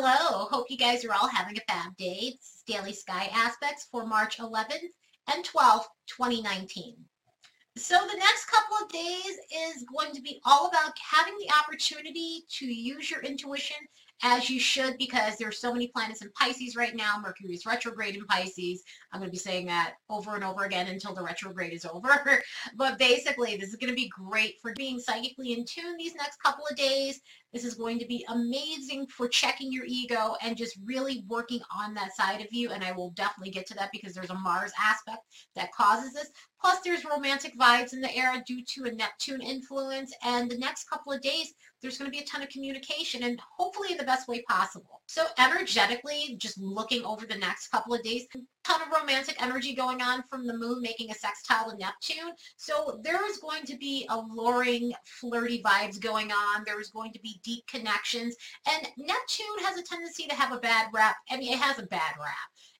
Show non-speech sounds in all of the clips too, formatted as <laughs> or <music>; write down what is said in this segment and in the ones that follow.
Hello, hope you guys are all having a fab day. This is Daily Sky Aspects for March 11th and 12th, 2019. So the next couple of days is going to be all about having the opportunity to use your intuition as you should because there's so many planets in Pisces right now. Mercury is retrograde in Pisces. I'm going to be saying that over and over again until the retrograde is over. <laughs> but basically, this is going to be great for being psychically in tune these next couple of days. This is going to be amazing for checking your ego and just really working on that side of you. And I will definitely get to that because there's a Mars aspect that causes this. Plus, there's romantic vibes in the air due to a Neptune influence. And the next couple of days, there's going to be a ton of communication and hopefully the best way possible. So energetically, just looking over the next couple of days, a ton of romantic energy going on from the moon making a sextile to Neptune. So there is going to be alluring, flirty vibes going on. There is going to be deep connections. And Neptune has a tendency to have a bad rap. I mean, it has a bad rap.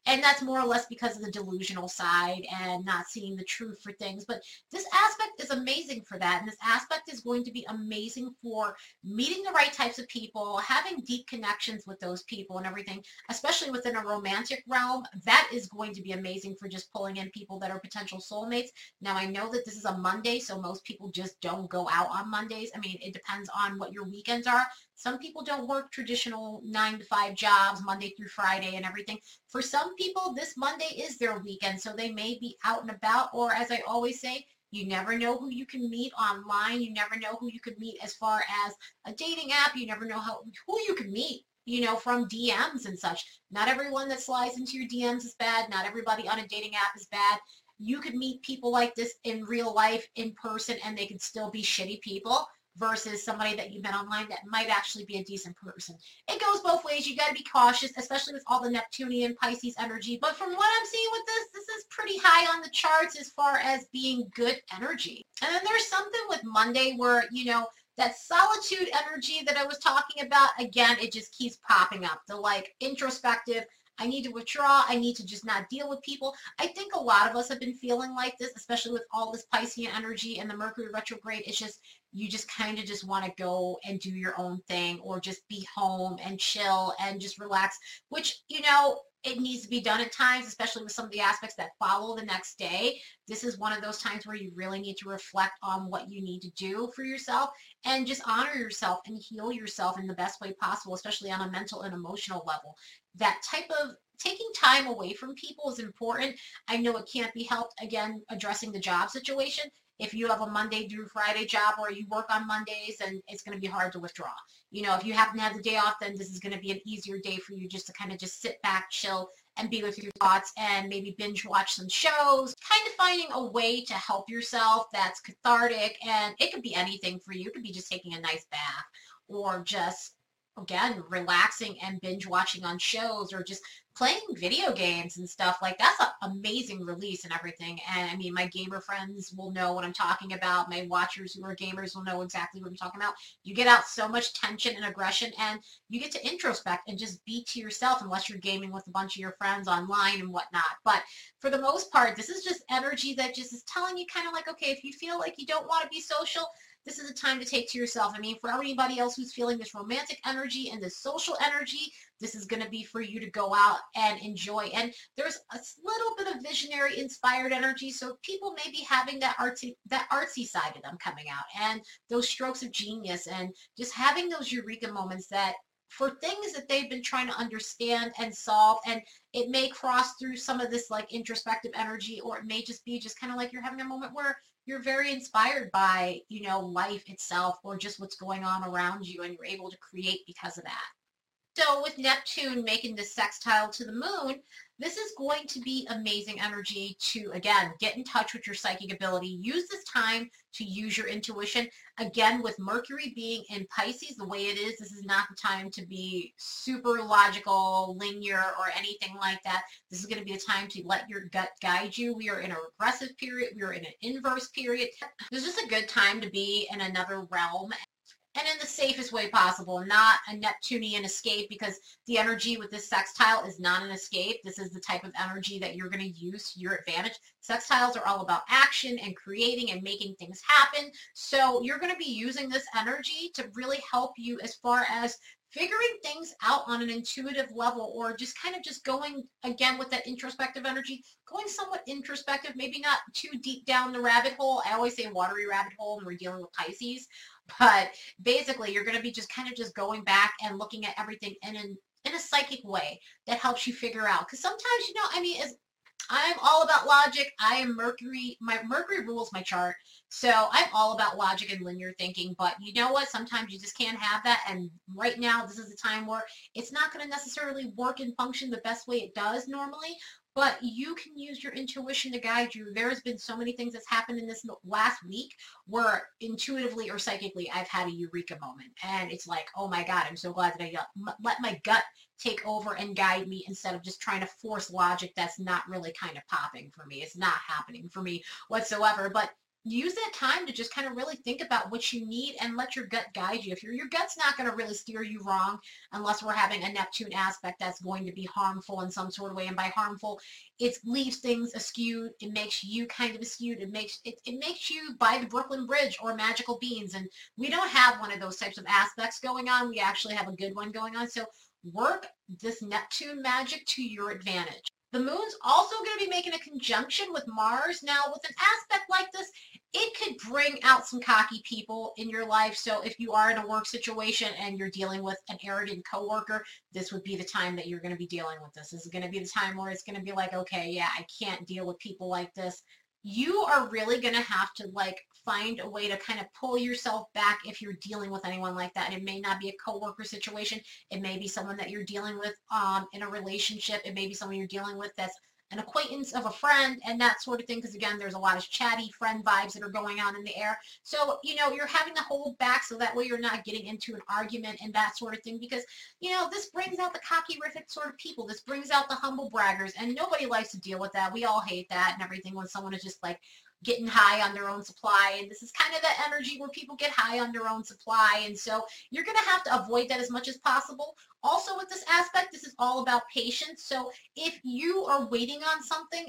And that's more or less because of the delusional side and not seeing the truth for things. But this aspect is amazing for that. And this aspect is going to be amazing for meeting the right types of people, having deep connections with those people and everything, especially within a romantic realm. That is going to be amazing for just pulling in people that are potential soulmates. Now, I know that this is a Monday, so most people just don't go out on Mondays. I mean, it depends on what your weekends are. Some people don't work traditional nine to five jobs, Monday through Friday and everything. For some people, this Monday is their weekend, so they may be out and about, or as I always say, you never know who you can meet online. You never know who you could meet as far as a dating app. You never know how who you can meet, you know, from DMs and such. Not everyone that slides into your DMs is bad. Not everybody on a dating app is bad. You could meet people like this in real life, in person, and they could still be shitty people versus somebody that you met online that might actually be a decent person. It goes both ways. You got to be cautious, especially with all the Neptunian Pisces energy. But from what I'm seeing with this, this is pretty high on the charts as far as being good energy. And then there's something with Monday where, you know, that solitude energy that I was talking about, again, it just keeps popping up. The like introspective, I need to withdraw. I need to just not deal with people. I think a lot of us have been feeling like this, especially with all this Piscean energy and the Mercury retrograde. It's just, you just kind of just want to go and do your own thing or just be home and chill and just relax, which, you know, it needs to be done at times, especially with some of the aspects that follow the next day. This is one of those times where you really need to reflect on what you need to do for yourself and just honor yourself and heal yourself in the best way possible, especially on a mental and emotional level. That type of taking time away from people is important. I know it can't be helped, again, addressing the job situation if you have a Monday through Friday job or you work on Mondays, then it's going to be hard to withdraw. You know, if you happen to have the day off, then this is going to be an easier day for you just to kind of just sit back, chill, and be with your thoughts and maybe binge watch some shows. Kind of finding a way to help yourself that's cathartic and it could be anything for you. It could be just taking a nice bath or just again relaxing and binge watching on shows or just playing video games and stuff like that's an amazing release and everything. And i mean my gamer friends will know what i'm talking about. My watchers who are gamers will know exactly what i'm talking about. You get out so much tension and aggression and you get to introspect and just be to yourself unless you're gaming with a bunch of your friends online and whatnot. But for the most part this is just energy that just is telling you kind of like okay if you feel like you don't want to be social this is a time to take to yourself. I mean, for anybody else who's feeling this romantic energy and this social energy, this is going to be for you to go out and enjoy. And there's a little bit of visionary inspired energy. So people may be having that artsy, that artsy side of them coming out and those strokes of genius and just having those eureka moments that for things that they've been trying to understand and solve and it may cross through some of this like introspective energy or it may just be just kind of like you're having a moment where you're very inspired by, you know, life itself or just what's going on around you and you're able to create because of that. So with Neptune making this sextile to the moon, this is going to be amazing energy to, again, get in touch with your psychic ability. Use this time to use your intuition. Again, with Mercury being in Pisces the way it is, this is not the time to be super logical, linear, or anything like that. This is going to be the time to let your gut guide you. We are in a regressive period. We are in an inverse period. This is a good time to be in another realm and in the safest way possible, not a Neptunian escape because the energy with this sextile is not an escape. This is the type of energy that you're going to use to your advantage. Sextiles are all about action and creating and making things happen. So you're going to be using this energy to really help you as far as figuring things out on an intuitive level or just kind of just going again with that introspective energy, going somewhat introspective, maybe not too deep down the rabbit hole. I always say watery rabbit hole when we're dealing with Pisces, but basically you're going to be just kind of just going back and looking at everything in an in a psychic way that helps you figure out. Because sometimes, you know, I mean, as I'm all about logic. I am Mercury. My Mercury rules my chart. So I'm all about logic and linear thinking. But you know what? Sometimes you just can't have that. And right now, this is the time where it's not going to necessarily work and function the best way it does normally. But you can use your intuition to guide you. There's been so many things that's happened in this last week where intuitively or psychically I've had a eureka moment. And it's like, oh my God, I'm so glad that I let my gut take over and guide me instead of just trying to force logic that's not really kind of popping for me. It's not happening for me whatsoever. But use that time to just kind of really think about what you need and let your gut guide you. If your your gut's not going to really steer you wrong unless we're having a Neptune aspect that's going to be harmful in some sort of way. And by harmful, it leaves things askew. It makes you kind of askewed. It makes it, it makes you by the Brooklyn Bridge or magical beans. And we don't have one of those types of aspects going on. We actually have a good one going on. So work this Neptune magic to your advantage. The moon's also going to be making a conjunction with Mars. Now, with an aspect like this, it could bring out some cocky people in your life. So if you are in a work situation and you're dealing with an arrogant coworker, this would be the time that you're going to be dealing with this. This is going to be the time where it's going to be like, okay, yeah, I can't deal with people like this you are really going to have to like find a way to kind of pull yourself back if you're dealing with anyone like that. And it may not be a coworker situation. It may be someone that you're dealing with um, in a relationship. It may be someone you're dealing with that's an acquaintance of a friend and that sort of thing because again there's a lot of chatty friend vibes that are going on in the air so you know you're having to hold back so that way you're not getting into an argument and that sort of thing because you know this brings out the cocky rific sort of people this brings out the humble braggers and nobody likes to deal with that we all hate that and everything when someone is just like getting high on their own supply. And this is kind of that energy where people get high on their own supply. And so you're going to have to avoid that as much as possible. Also with this aspect, all about patience. So if you are waiting on something,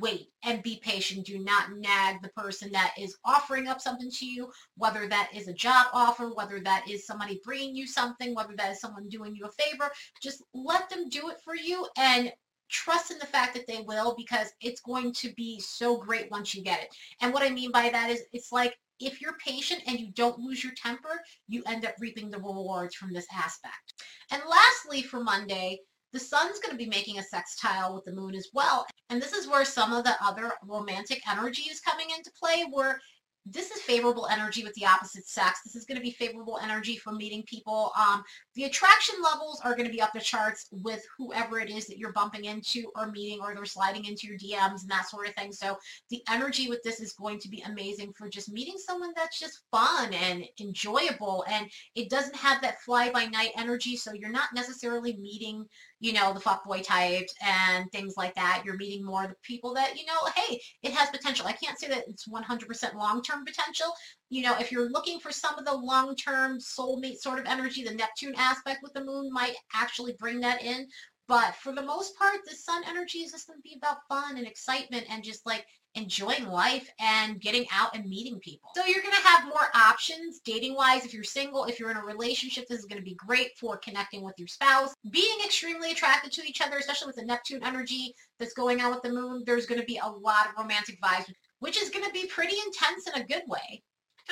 wait and be patient. Do not nag the person that is offering up something to you, whether that is a job offer, whether that is somebody bringing you something, whether that is someone doing you a favor. Just let them do it for you and trust in the fact that they will because it's going to be so great once you get it. And what I mean by that is it's like if you're patient and you don't lose your temper, you end up reaping the rewards from this aspect. And lastly, for Monday, the sun's going to be making a sextile with the moon as well. And this is where some of the other romantic energy is coming into play where this is favorable energy with the opposite sex. This is going to be favorable energy for meeting people. Um, the attraction levels are going to be up the charts with whoever it is that you're bumping into or meeting or they're sliding into your DMs and that sort of thing. So the energy with this is going to be amazing for just meeting someone that's just fun and enjoyable and it doesn't have that fly-by-night energy so you're not necessarily meeting you know, the fuckboy types and things like that. You're meeting more the people that, you know, hey, it has potential. I can't say that it's 100% long-term potential. You know, if you're looking for some of the long-term soulmate sort of energy, the Neptune aspect with the moon might actually bring that in. But for the most part, the sun energy is just going to be about fun and excitement and just like enjoying life and getting out and meeting people. So you're going to have more options dating wise if you're single, if you're in a relationship, this is going to be great for connecting with your spouse. Being extremely attracted to each other, especially with the Neptune energy that's going on with the moon, there's going to be a lot of romantic vibes, which is going to be pretty intense in a good way.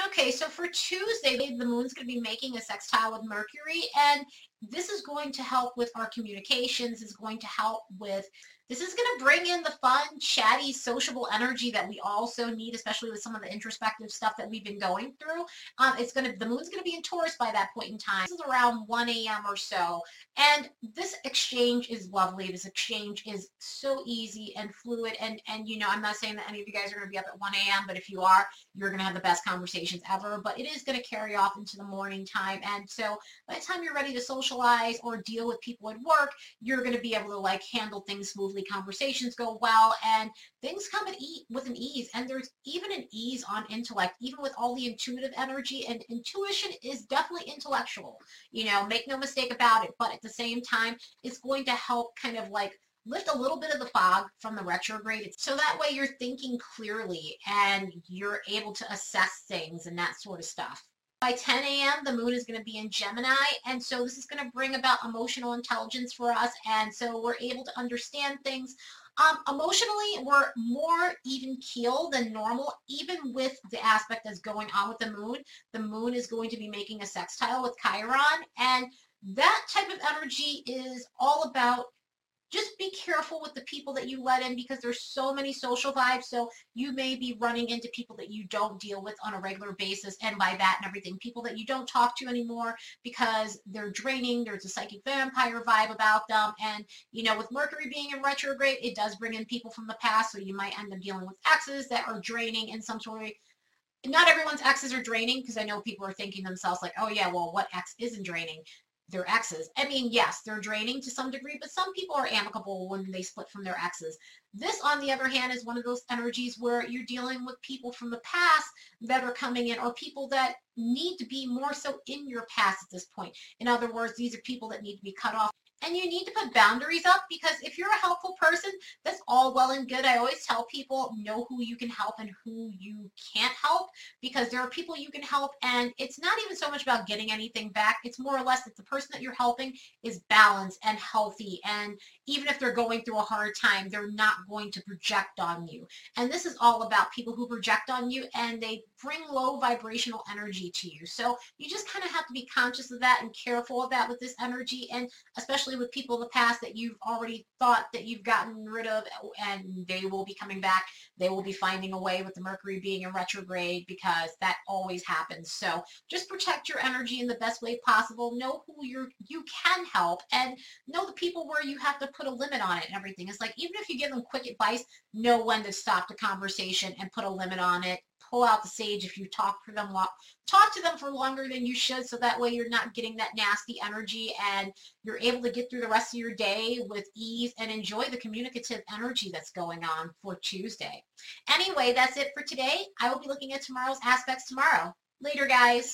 Okay, so for Tuesday, the moon's going to be making a sextile with Mercury, and this is going to help with our communications, is going to help with this is going to bring in the fun, chatty, sociable energy that we also need, especially with some of the introspective stuff that we've been going through. Um, it's going to, the moon's going to be in Taurus by that point in time. This is around 1 a.m. or so. And this exchange is lovely. This exchange is so easy and fluid. And, and you know, I'm not saying that any of you guys are going to be up at 1 a.m., but if you are, you're going to have the best conversations ever. But it is going to carry off into the morning time. And so by the time you're ready to socialize or deal with people at work, you're going to be able to like handle things smoothly conversations go well, and things come at e- with an ease. And there's even an ease on intellect, even with all the intuitive energy. And intuition is definitely intellectual. You know, make no mistake about it. But at the same time, it's going to help kind of like lift a little bit of the fog from the retrograde so that way you're thinking clearly and you're able to assess things and that sort of stuff. By 10 a.m., the moon is going to be in Gemini, and so this is going to bring about emotional intelligence for us, and so we're able to understand things. Um, emotionally, we're more even keel than normal, even with the aspect that's going on with the moon. The moon is going to be making a sextile with Chiron, and that type of energy is all about careful with the people that you let in because there's so many social vibes. So you may be running into people that you don't deal with on a regular basis. And by that and everything, people that you don't talk to anymore because they're draining. There's a psychic vampire vibe about them. And, you know, with Mercury being in retrograde, it does bring in people from the past. So you might end up dealing with exes that are draining in some sort of not everyone's exes are draining because I know people are thinking themselves like, oh yeah, well, what ex isn't draining? Their exes. I mean, yes, they're draining to some degree, but some people are amicable when they split from their exes. This, on the other hand, is one of those energies where you're dealing with people from the past that are coming in or people that need to be more so in your past at this point. In other words, these are people that need to be cut off and you need to put boundaries up because if you're a helpful all well and good. I always tell people know who you can help and who you can't help because there are people you can help and it's not even so much about getting anything back. It's more or less that the person that you're helping is balanced and healthy and even if they're going through a hard time, they're not going to project on you. And this is all about people who project on you and they bring low vibrational energy to you. So you just kind of have to be conscious of that and careful of that with this energy and especially with people in the past that you've already thought that you've gotten rid of and they will be coming back. They will be finding a way with the Mercury being in retrograde because that always happens. So just protect your energy in the best way possible. Know who you're, you can help and know the people where you have to put a limit on it and everything. It's like even if you give them quick advice, know when to stop the conversation and put a limit on it pull out the sage if you talk for them talk to them for longer than you should so that way you're not getting that nasty energy and you're able to get through the rest of your day with ease and enjoy the communicative energy that's going on for Tuesday. Anyway, that's it for today. I will be looking at tomorrow's aspects tomorrow. Later, guys.